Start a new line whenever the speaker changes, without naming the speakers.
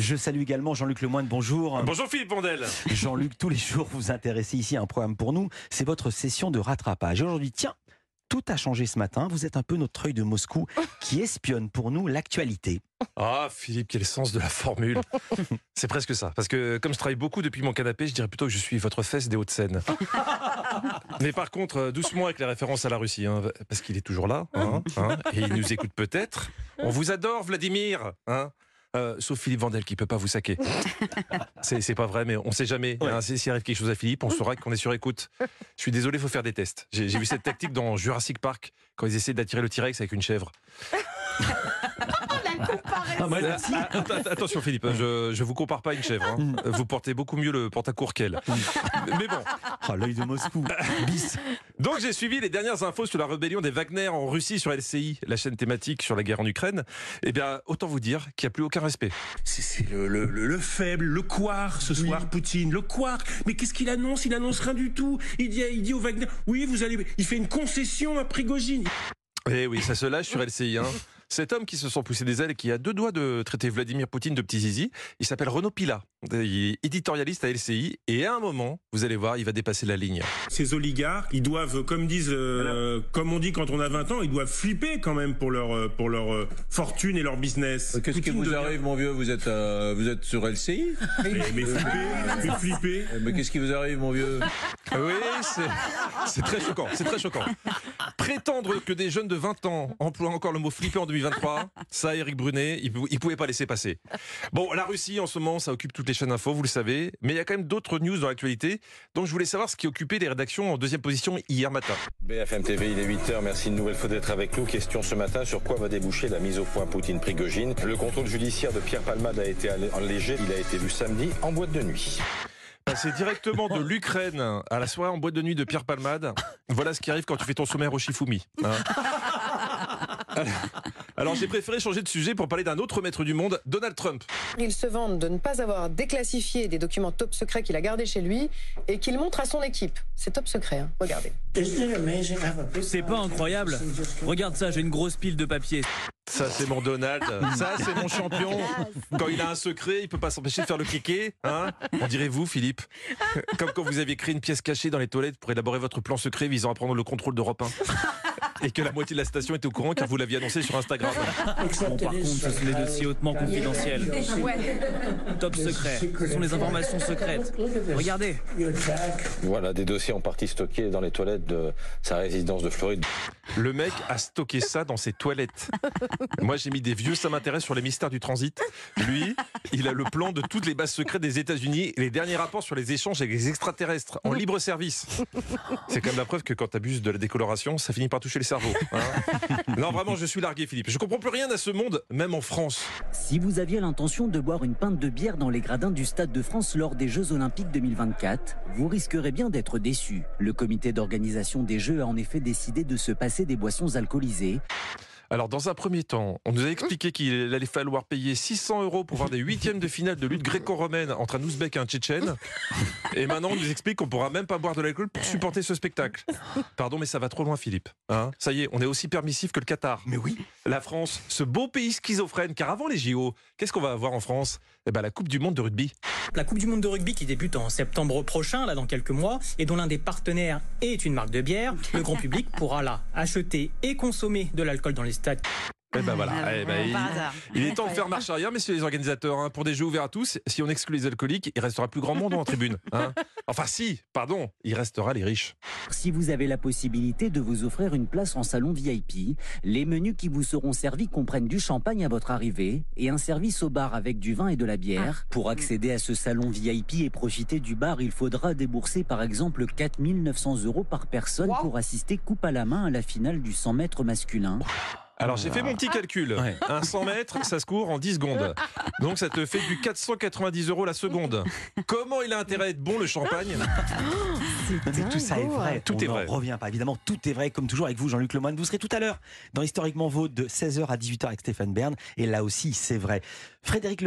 Je salue également Jean-Luc Lemoyne, bonjour.
Bonjour Philippe Vandel.
Jean-Luc, tous les jours vous intéressez ici à un programme pour nous, c'est votre session de rattrapage. Aujourd'hui, tiens, tout a changé ce matin. Vous êtes un peu notre œil de Moscou qui espionne pour nous l'actualité.
Ah, Philippe, quel sens de la formule. C'est presque ça. Parce que comme je travaille beaucoup depuis mon canapé, je dirais plutôt que je suis votre fesse des Hauts-de-Seine. Mais par contre, euh, doucement avec les références à la Russie, hein, parce qu'il est toujours là, hein, hein, et il nous écoute peut-être. On vous adore, Vladimir. Hein euh, sauf Philippe Vandel qui peut pas vous saquer. C'est pas vrai, mais on sait jamais. Hein, si- S'il arrive quelque chose à Philippe, on saura qu'on est sur écoute. Je suis désolé, il faut faire des tests. J'ai j'ai vu cette tactique dans Jurassic Park quand ils essaient d'attirer le T-Rex avec une chèvre.
Ah, merci.
Ah, att- att- attention Philippe, je, je vous compare pas à une chèvre. hein. Vous portez beaucoup mieux le pantacourt qu'elle. Mais bon,
Ah, l'œil de Moscou. Bis.
donc j'ai suivi les dernières infos sur la rébellion des Wagner en Russie sur LCI, la chaîne thématique sur la guerre en Ukraine. Eh bien, autant vous dire qu'il n'y a plus aucun respect.
C'est c'est le, le- le- le faible, le couard ce soir, Poutine, le couard. Mais qu'est-ce qu'il annonce? Il annonce rien du tout. Il dit, il dit au Wagner, oui, vous allez. Il fait une concession à Prigogine.
Eh oui, ça se lâche sur LCI. hein. Cet homme qui se sent pousser des ailes et qui a deux doigts de traiter Vladimir Poutine de petit zizi, il s'appelle Renaud Pila. Il est éditorialiste à LCI et à un moment, vous allez voir, il va dépasser la ligne.
Ces oligarques, ils doivent, comme disent, euh, comme on dit quand on a 20 ans, ils doivent flipper quand même pour leur, euh, pour leur euh, fortune et leur business.
Qu'est-ce qui vous
devient-
arrive, mon vieux Vous êtes, euh, vous êtes sur LCI
Mais, mais flipper, mais flipper.
Mais qu'est-ce qui vous arrive, mon vieux
Oui, c'est- très choquant, c'est très choquant. Prétendre que des jeunes de 20 ans emploient encore le mot flipper en 2023, ça, Eric Brunet, il ne pouvait pas laisser passer. Bon, la Russie, en ce moment, ça occupe toutes les chaînes info, vous le savez, mais il y a quand même d'autres news dans l'actualité, donc je voulais savoir ce qui occupait les rédactions en deuxième position hier matin.
BFM TV, il est 8h. Merci une nouvelle fois d'être avec nous. Question ce matin sur quoi va déboucher la mise au point Poutine-Prigogine? Le contrôle judiciaire de Pierre Palmade a été allégé. Il a été vu samedi en boîte de nuit.
Passer directement de l'Ukraine à la soirée en boîte de nuit de Pierre Palmade, voilà ce qui arrive quand tu fais ton sommaire au Shifumi. hein. Alors, alors j'ai préféré changer de sujet pour parler d'un autre maître du monde, Donald Trump.
Il se vante de ne pas avoir déclassifié des documents top secrets qu'il a gardés chez lui et qu'il montre à son équipe. C'est top secret, hein. regardez.
C'est pas incroyable Regarde ça, j'ai une grosse pile de papier.
Ça, c'est mon Donald. Ça, c'est mon champion. Quand il a un secret, il peut pas s'empêcher de faire le cliquet. Hein On dirait vous, Philippe? Comme quand vous aviez créé une pièce cachée dans les toilettes pour élaborer votre plan secret visant à prendre le contrôle d'Europe 1. Et que la moitié de la station était au courant car vous l'aviez annoncé sur Instagram.
Bon, par contre, ce sont des dossiers hautement confidentiels. Top secret. Ce sont les informations secrètes. Regardez.
Voilà, des dossiers en partie stockés dans les toilettes de sa résidence de Floride.
Le mec a stocké ça dans ses toilettes. Moi, j'ai mis des vieux, ça m'intéresse sur les mystères du transit. Lui, il a le plan de toutes les bases secrètes des États-Unis et les derniers rapports sur les échanges avec les extraterrestres en libre service. C'est quand même la preuve que quand tu abuses de la décoloration, ça finit par toucher les hein. non, vraiment, je suis largué, Philippe. Je comprends plus rien à ce monde, même en France.
Si vous aviez l'intention de boire une pinte de bière dans les gradins du Stade de France lors des Jeux Olympiques 2024, vous risquerez bien d'être déçu. Le comité d'organisation des Jeux a en effet décidé de se passer des boissons alcoolisées.
Alors, dans un premier temps, on nous a expliqué qu'il allait falloir payer 600 euros pour voir des huitièmes de finale de lutte gréco-romaine entre un Ouzbek et un Tchétchène. Et maintenant, on nous explique qu'on pourra même pas boire de l'alcool pour supporter ce spectacle. Pardon, mais ça va trop loin, Philippe. Hein? Ça y est, on est aussi permissif que le Qatar.
Mais oui.
La France, ce beau pays schizophrène, car avant les JO, qu'est-ce qu'on va avoir en France? Eh ben, la Coupe du Monde de rugby.
La Coupe du Monde de rugby qui débute en septembre prochain, là dans quelques mois, et dont l'un des partenaires est une marque de bière, le grand public pourra là acheter et consommer de l'alcool dans les stades.
Eh ben voilà.
Ah,
Eh ben, il, il est temps de faire marche arrière, messieurs les organisateurs. hein. Pour des jeux ouverts à tous, si on exclut les alcooliques, il restera plus grand monde en tribune. hein. Enfin, si, pardon, il restera les riches.
Si vous avez la possibilité de vous offrir une place en salon VIP, les menus qui vous seront servis comprennent du champagne à votre arrivée et un service au bar avec du vin et de la bière. Pour accéder à ce salon VIP et profiter du bar, il faudra débourser par exemple 4900 euros par personne pour assister coupe à la main à la finale du 100 mètres masculin.
Alors j'ai fait mon petit calcul.
Ouais.
Un 100 mètres, ça se court en 10 secondes. Donc ça te fait du 490 euros la seconde. Comment il a intérêt à être bon le champagne
Mais tout ça est vrai.
Tout
On
est vrai.
revient pas, évidemment. Tout est vrai, comme toujours avec vous, Jean-Luc Lemoyne. Vous serez tout à l'heure dans Historiquement Vôtre de 16h à 18h avec Stéphane Bern. Et là aussi, c'est vrai. Frédéric